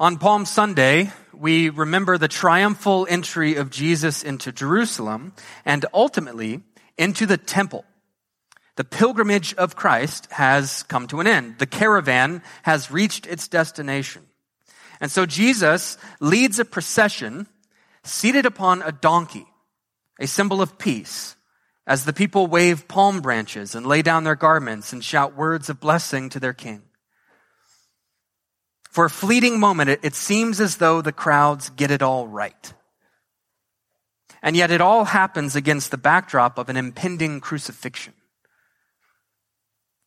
On Palm Sunday, we remember the triumphal entry of Jesus into Jerusalem and ultimately into the temple. The pilgrimage of Christ has come to an end. The caravan has reached its destination. And so Jesus leads a procession seated upon a donkey, a symbol of peace, as the people wave palm branches and lay down their garments and shout words of blessing to their king. For a fleeting moment, it, it seems as though the crowds get it all right. And yet it all happens against the backdrop of an impending crucifixion.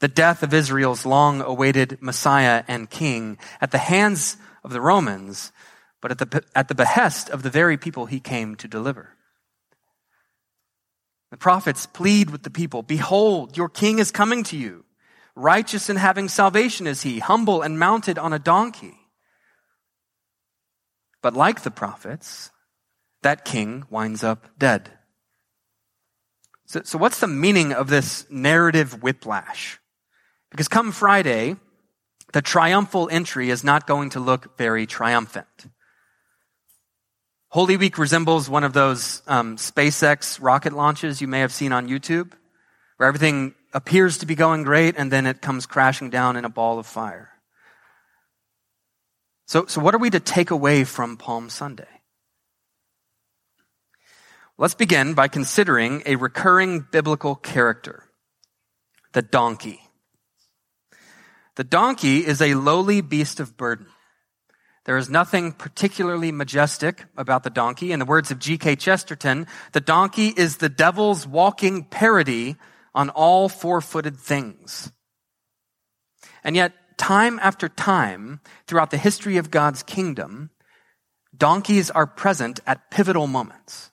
The death of Israel's long awaited Messiah and King at the hands of the Romans, but at the, at the behest of the very people he came to deliver. The prophets plead with the people, Behold, your king is coming to you. Righteous and having salvation is he, humble and mounted on a donkey. But like the prophets, that king winds up dead. So, so what's the meaning of this narrative whiplash? Because come Friday, the triumphal entry is not going to look very triumphant. Holy Week resembles one of those um, SpaceX rocket launches you may have seen on YouTube, where everything appears to be going great, and then it comes crashing down in a ball of fire. So, so what are we to take away from Palm Sunday? Let's begin by considering a recurring biblical character, the donkey. The donkey is a lowly beast of burden. There is nothing particularly majestic about the donkey. In the words of G.K. Chesterton, the donkey is the devil's walking parody on all four footed things. And yet, time after time, throughout the history of God's kingdom, donkeys are present at pivotal moments.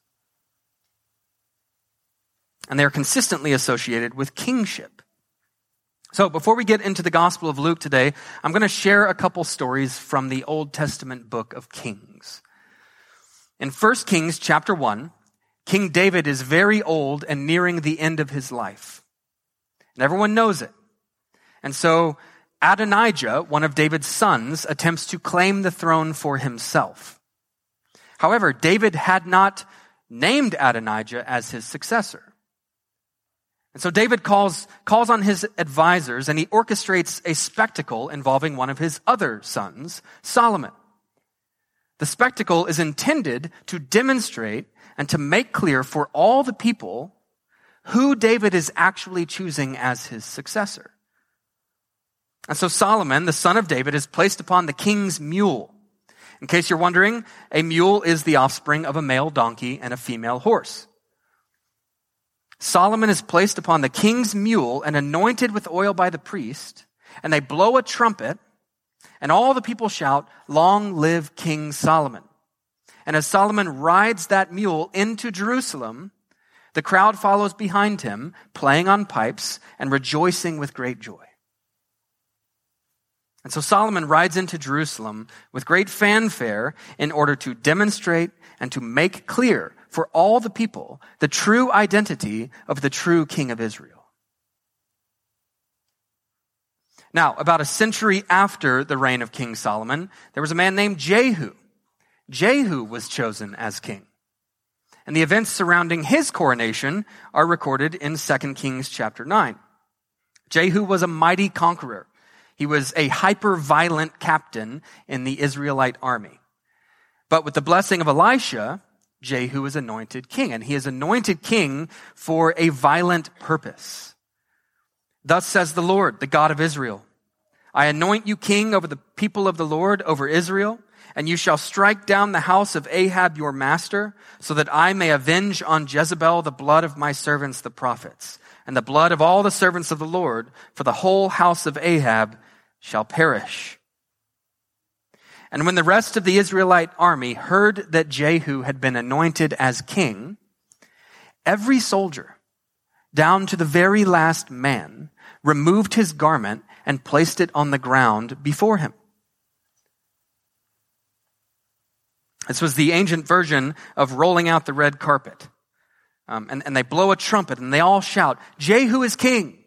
And they are consistently associated with kingship. So before we get into the Gospel of Luke today, I'm going to share a couple stories from the Old Testament book of Kings. In 1 Kings chapter 1, King David is very old and nearing the end of his life. And everyone knows it. And so Adonijah, one of David's sons, attempts to claim the throne for himself. However, David had not named Adonijah as his successor. And so David calls, calls on his advisors and he orchestrates a spectacle involving one of his other sons, Solomon. The spectacle is intended to demonstrate and to make clear for all the people who David is actually choosing as his successor. And so Solomon, the son of David, is placed upon the king's mule. In case you're wondering, a mule is the offspring of a male donkey and a female horse. Solomon is placed upon the king's mule and anointed with oil by the priest, and they blow a trumpet, and all the people shout, Long live King Solomon. And as Solomon rides that mule into Jerusalem, the crowd follows behind him, playing on pipes and rejoicing with great joy. And so Solomon rides into Jerusalem with great fanfare in order to demonstrate and to make clear for all the people the true identity of the true king of Israel. Now, about a century after the reign of King Solomon, there was a man named Jehu. Jehu was chosen as king. And the events surrounding his coronation are recorded in 2 Kings chapter 9. Jehu was a mighty conqueror. He was a hyper violent captain in the Israelite army. But with the blessing of Elisha, Jehu is anointed king, and he is anointed king for a violent purpose. Thus says the Lord, the God of Israel, I anoint you king over the people of the Lord, over Israel, and you shall strike down the house of Ahab your master, so that I may avenge on Jezebel the blood of my servants the prophets, and the blood of all the servants of the Lord, for the whole house of Ahab shall perish. And when the rest of the Israelite army heard that Jehu had been anointed as king, every soldier, down to the very last man, removed his garment and placed it on the ground before him. This was the ancient version of rolling out the red carpet. Um, and, and they blow a trumpet and they all shout, Jehu is king.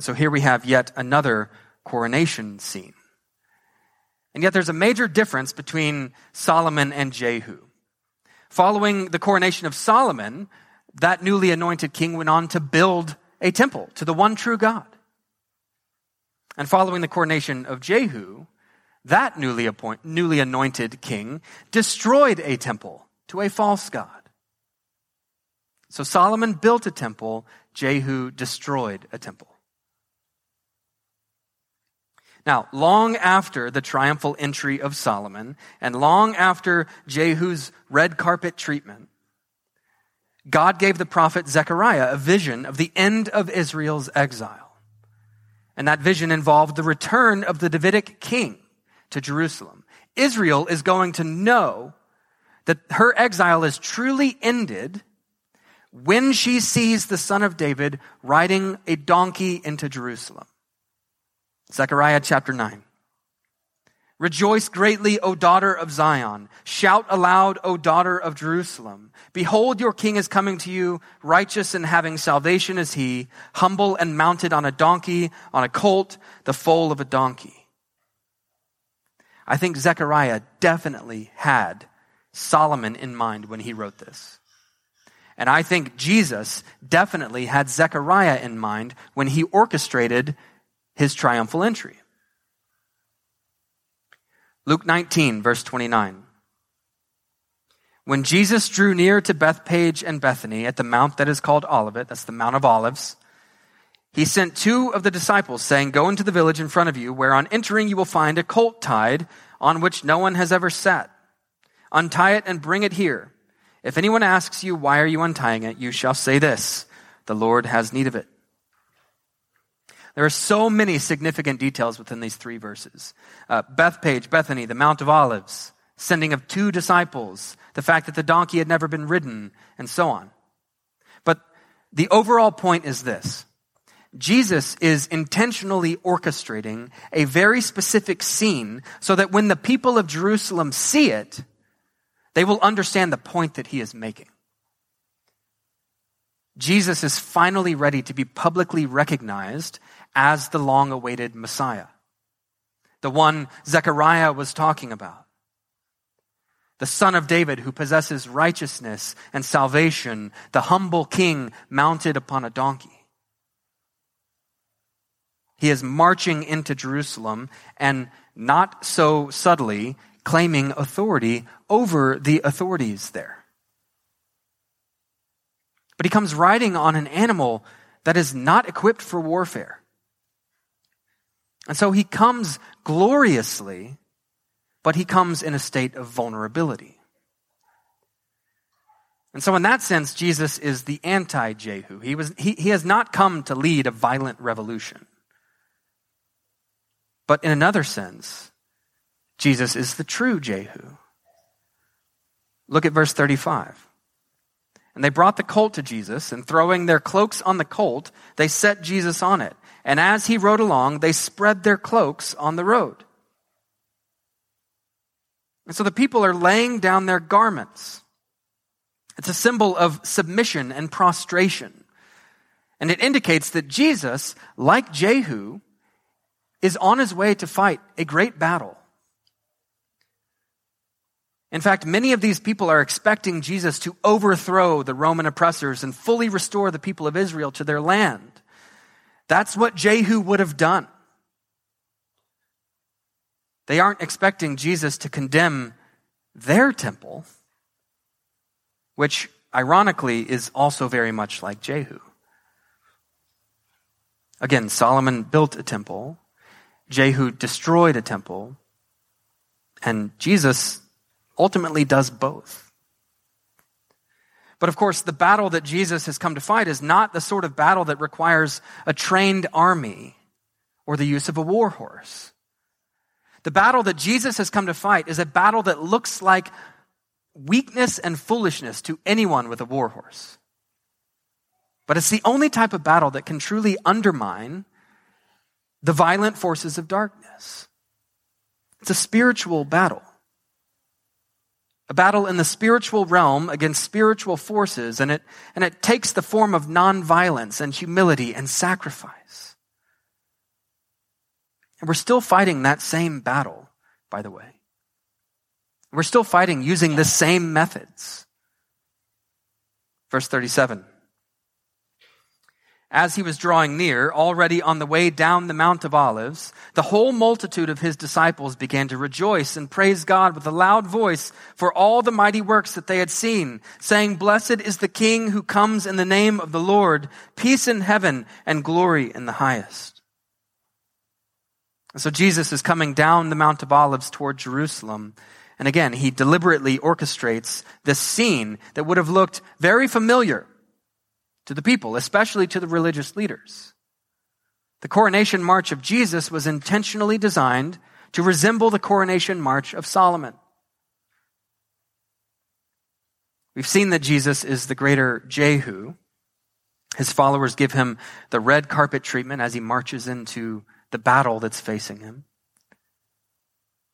So here we have yet another coronation scene. And yet there's a major difference between Solomon and Jehu. Following the coronation of Solomon, that newly anointed king went on to build a temple to the one true God. And following the coronation of Jehu, that newly, appoint, newly anointed king destroyed a temple to a false God. So Solomon built a temple, Jehu destroyed a temple. Now, long after the triumphal entry of Solomon, and long after Jehu's red carpet treatment, God gave the prophet Zechariah a vision of the end of Israel's exile. And that vision involved the return of the Davidic king to Jerusalem. Israel is going to know that her exile is truly ended when she sees the son of David riding a donkey into Jerusalem. Zechariah chapter 9. Rejoice greatly, O daughter of Zion. Shout aloud, O daughter of Jerusalem. Behold, your king is coming to you, righteous and having salvation is he, humble and mounted on a donkey, on a colt, the foal of a donkey. I think Zechariah definitely had Solomon in mind when he wrote this. And I think Jesus definitely had Zechariah in mind when he orchestrated his triumphal entry. Luke 19, verse 29. When Jesus drew near to Bethphage and Bethany at the mount that is called Olivet, that's the Mount of Olives, he sent two of the disciples, saying, Go into the village in front of you, where on entering you will find a colt tied on which no one has ever sat. Untie it and bring it here. If anyone asks you, Why are you untying it? you shall say this The Lord has need of it. There are so many significant details within these three verses. Uh, Bethphage, Bethany, the Mount of Olives, sending of two disciples, the fact that the donkey had never been ridden, and so on. But the overall point is this. Jesus is intentionally orchestrating a very specific scene so that when the people of Jerusalem see it, they will understand the point that he is making. Jesus is finally ready to be publicly recognized as the long awaited Messiah, the one Zechariah was talking about, the son of David who possesses righteousness and salvation, the humble king mounted upon a donkey. He is marching into Jerusalem and not so subtly claiming authority over the authorities there. But he comes riding on an animal that is not equipped for warfare. And so he comes gloriously, but he comes in a state of vulnerability. And so, in that sense, Jesus is the anti Jehu. He, was, he, he has not come to lead a violent revolution. But in another sense, Jesus is the true Jehu. Look at verse 35. And they brought the colt to Jesus, and throwing their cloaks on the colt, they set Jesus on it. And as he rode along, they spread their cloaks on the road. And so the people are laying down their garments. It's a symbol of submission and prostration. And it indicates that Jesus, like Jehu, is on his way to fight a great battle. In fact, many of these people are expecting Jesus to overthrow the Roman oppressors and fully restore the people of Israel to their land. That's what Jehu would have done. They aren't expecting Jesus to condemn their temple, which ironically is also very much like Jehu. Again, Solomon built a temple, Jehu destroyed a temple, and Jesus ultimately does both. But of course, the battle that Jesus has come to fight is not the sort of battle that requires a trained army or the use of a war horse. The battle that Jesus has come to fight is a battle that looks like weakness and foolishness to anyone with a war horse. But it's the only type of battle that can truly undermine the violent forces of darkness. It's a spiritual battle a battle in the spiritual realm against spiritual forces, and it, and it takes the form of nonviolence and humility and sacrifice. And we're still fighting that same battle by the way. We're still fighting using the same methods. Verse 37. As he was drawing near, already on the way down the Mount of Olives, the whole multitude of his disciples began to rejoice and praise God with a loud voice for all the mighty works that they had seen, saying, Blessed is the King who comes in the name of the Lord, peace in heaven and glory in the highest. So Jesus is coming down the Mount of Olives toward Jerusalem. And again, he deliberately orchestrates this scene that would have looked very familiar to the people, especially to the religious leaders. The coronation march of Jesus was intentionally designed to resemble the coronation march of Solomon. We've seen that Jesus is the greater Jehu. His followers give him the red carpet treatment as he marches into the battle that's facing him.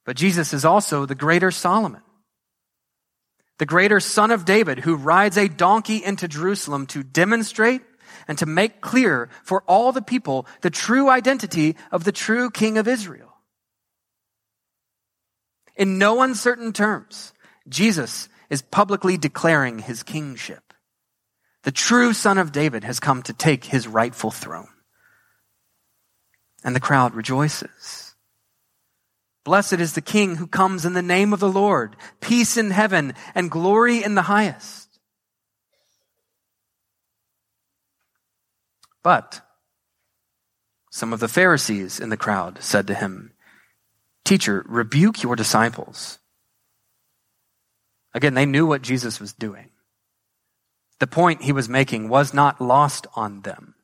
But Jesus is also the greater Solomon the greater son of David who rides a donkey into Jerusalem to demonstrate and to make clear for all the people the true identity of the true king of Israel. In no uncertain terms, Jesus is publicly declaring his kingship. The true son of David has come to take his rightful throne. And the crowd rejoices. Blessed is the King who comes in the name of the Lord, peace in heaven and glory in the highest. But some of the Pharisees in the crowd said to him, Teacher, rebuke your disciples. Again, they knew what Jesus was doing. The point he was making was not lost on them.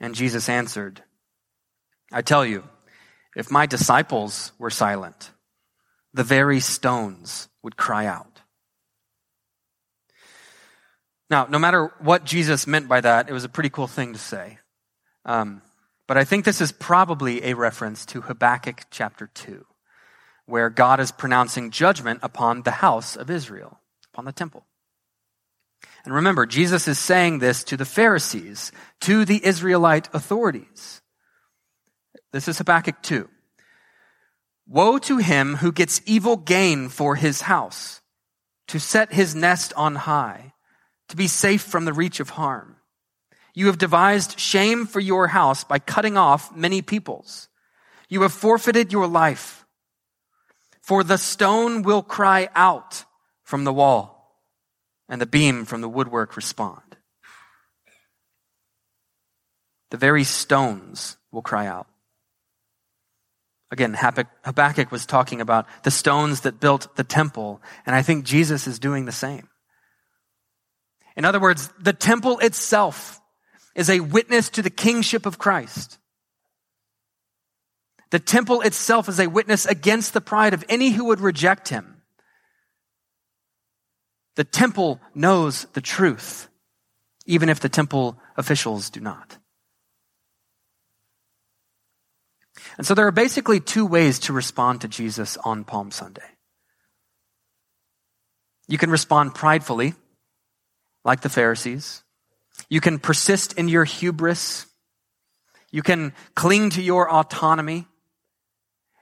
And Jesus answered, I tell you, if my disciples were silent, the very stones would cry out. Now, no matter what Jesus meant by that, it was a pretty cool thing to say. Um, but I think this is probably a reference to Habakkuk chapter 2, where God is pronouncing judgment upon the house of Israel, upon the temple. And remember, Jesus is saying this to the Pharisees, to the Israelite authorities. This is Habakkuk 2. Woe to him who gets evil gain for his house, to set his nest on high, to be safe from the reach of harm. You have devised shame for your house by cutting off many peoples. You have forfeited your life. For the stone will cry out from the wall, and the beam from the woodwork respond. The very stones will cry out. Again, Habakkuk was talking about the stones that built the temple, and I think Jesus is doing the same. In other words, the temple itself is a witness to the kingship of Christ. The temple itself is a witness against the pride of any who would reject him. The temple knows the truth, even if the temple officials do not. And so there are basically two ways to respond to Jesus on Palm Sunday. You can respond pridefully, like the Pharisees. You can persist in your hubris. You can cling to your autonomy.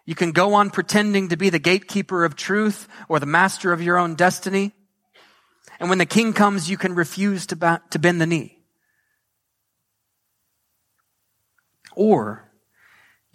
You can go on pretending to be the gatekeeper of truth or the master of your own destiny. And when the king comes, you can refuse to, to bend the knee. Or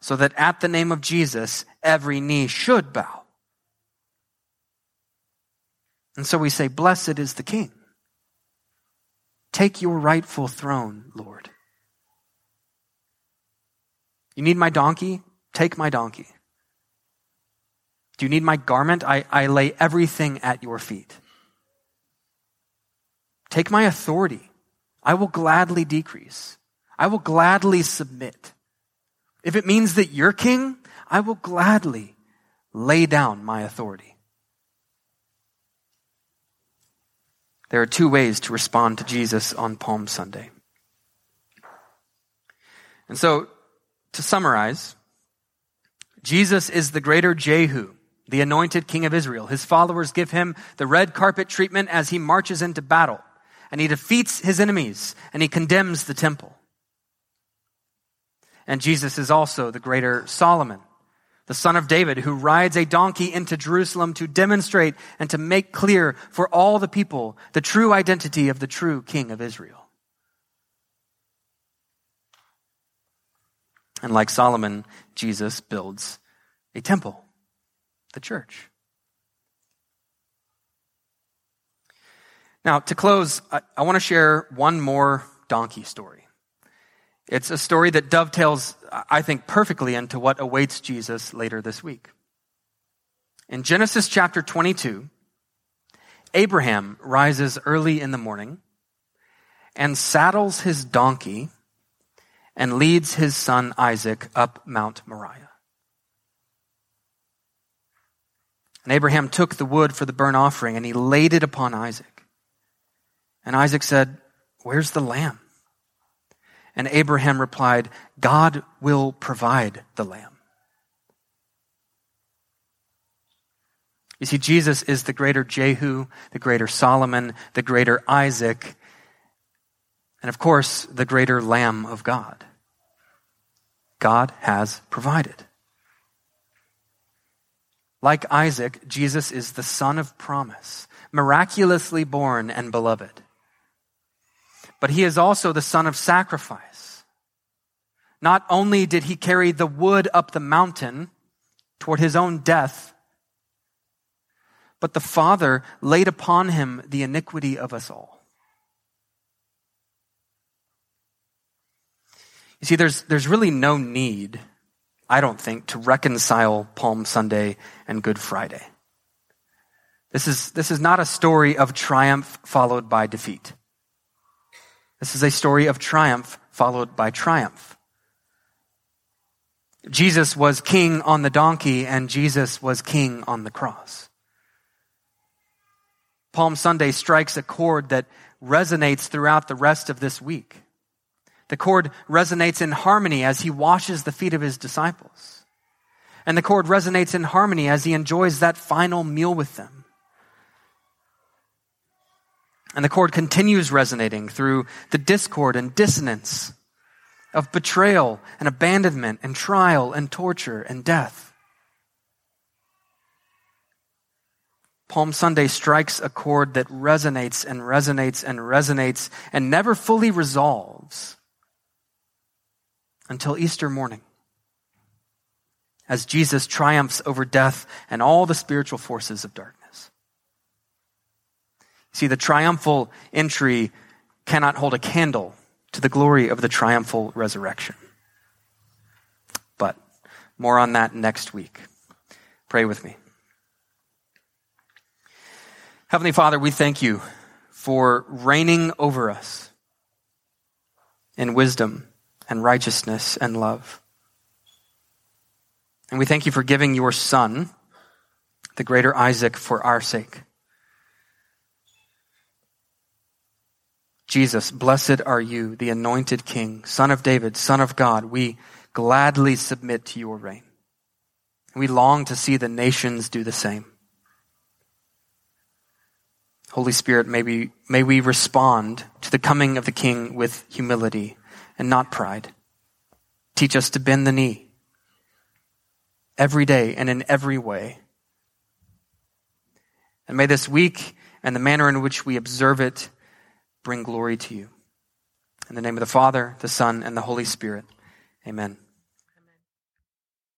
so that at the name of Jesus, every knee should bow. And so we say, Blessed is the King. Take your rightful throne, Lord. You need my donkey? Take my donkey. Do you need my garment? I, I lay everything at your feet. Take my authority. I will gladly decrease. I will gladly submit. If it means that you're king, I will gladly lay down my authority. There are two ways to respond to Jesus on Palm Sunday. And so, to summarize, Jesus is the greater Jehu, the anointed king of Israel. His followers give him the red carpet treatment as he marches into battle, and he defeats his enemies, and he condemns the temple. And Jesus is also the greater Solomon, the son of David, who rides a donkey into Jerusalem to demonstrate and to make clear for all the people the true identity of the true king of Israel. And like Solomon, Jesus builds a temple, the church. Now, to close, I, I want to share one more donkey story. It's a story that dovetails, I think, perfectly into what awaits Jesus later this week. In Genesis chapter 22, Abraham rises early in the morning and saddles his donkey and leads his son Isaac up Mount Moriah. And Abraham took the wood for the burnt offering and he laid it upon Isaac. And Isaac said, Where's the lamb? And Abraham replied, God will provide the lamb. You see, Jesus is the greater Jehu, the greater Solomon, the greater Isaac, and of course, the greater Lamb of God. God has provided. Like Isaac, Jesus is the son of promise, miraculously born and beloved. But he is also the son of sacrifice. Not only did he carry the wood up the mountain toward his own death, but the Father laid upon him the iniquity of us all. You see, there's, there's really no need, I don't think, to reconcile Palm Sunday and Good Friday. This is, this is not a story of triumph followed by defeat. This is a story of triumph followed by triumph. Jesus was king on the donkey and Jesus was king on the cross. Palm Sunday strikes a chord that resonates throughout the rest of this week. The chord resonates in harmony as he washes the feet of his disciples. And the chord resonates in harmony as he enjoys that final meal with them. And the chord continues resonating through the discord and dissonance of betrayal and abandonment and trial and torture and death. Palm Sunday strikes a chord that resonates and resonates and resonates and never fully resolves until Easter morning as Jesus triumphs over death and all the spiritual forces of darkness. See, the triumphal entry cannot hold a candle to the glory of the triumphal resurrection. But more on that next week. Pray with me. Heavenly Father, we thank you for reigning over us in wisdom and righteousness and love. And we thank you for giving your son, the greater Isaac, for our sake. Jesus, blessed are you, the anointed King, Son of David, Son of God. We gladly submit to your reign. We long to see the nations do the same. Holy Spirit, may we, may we respond to the coming of the King with humility and not pride. Teach us to bend the knee every day and in every way. And may this week and the manner in which we observe it bring glory to you. In the name of the Father, the Son, and the Holy Spirit. Amen.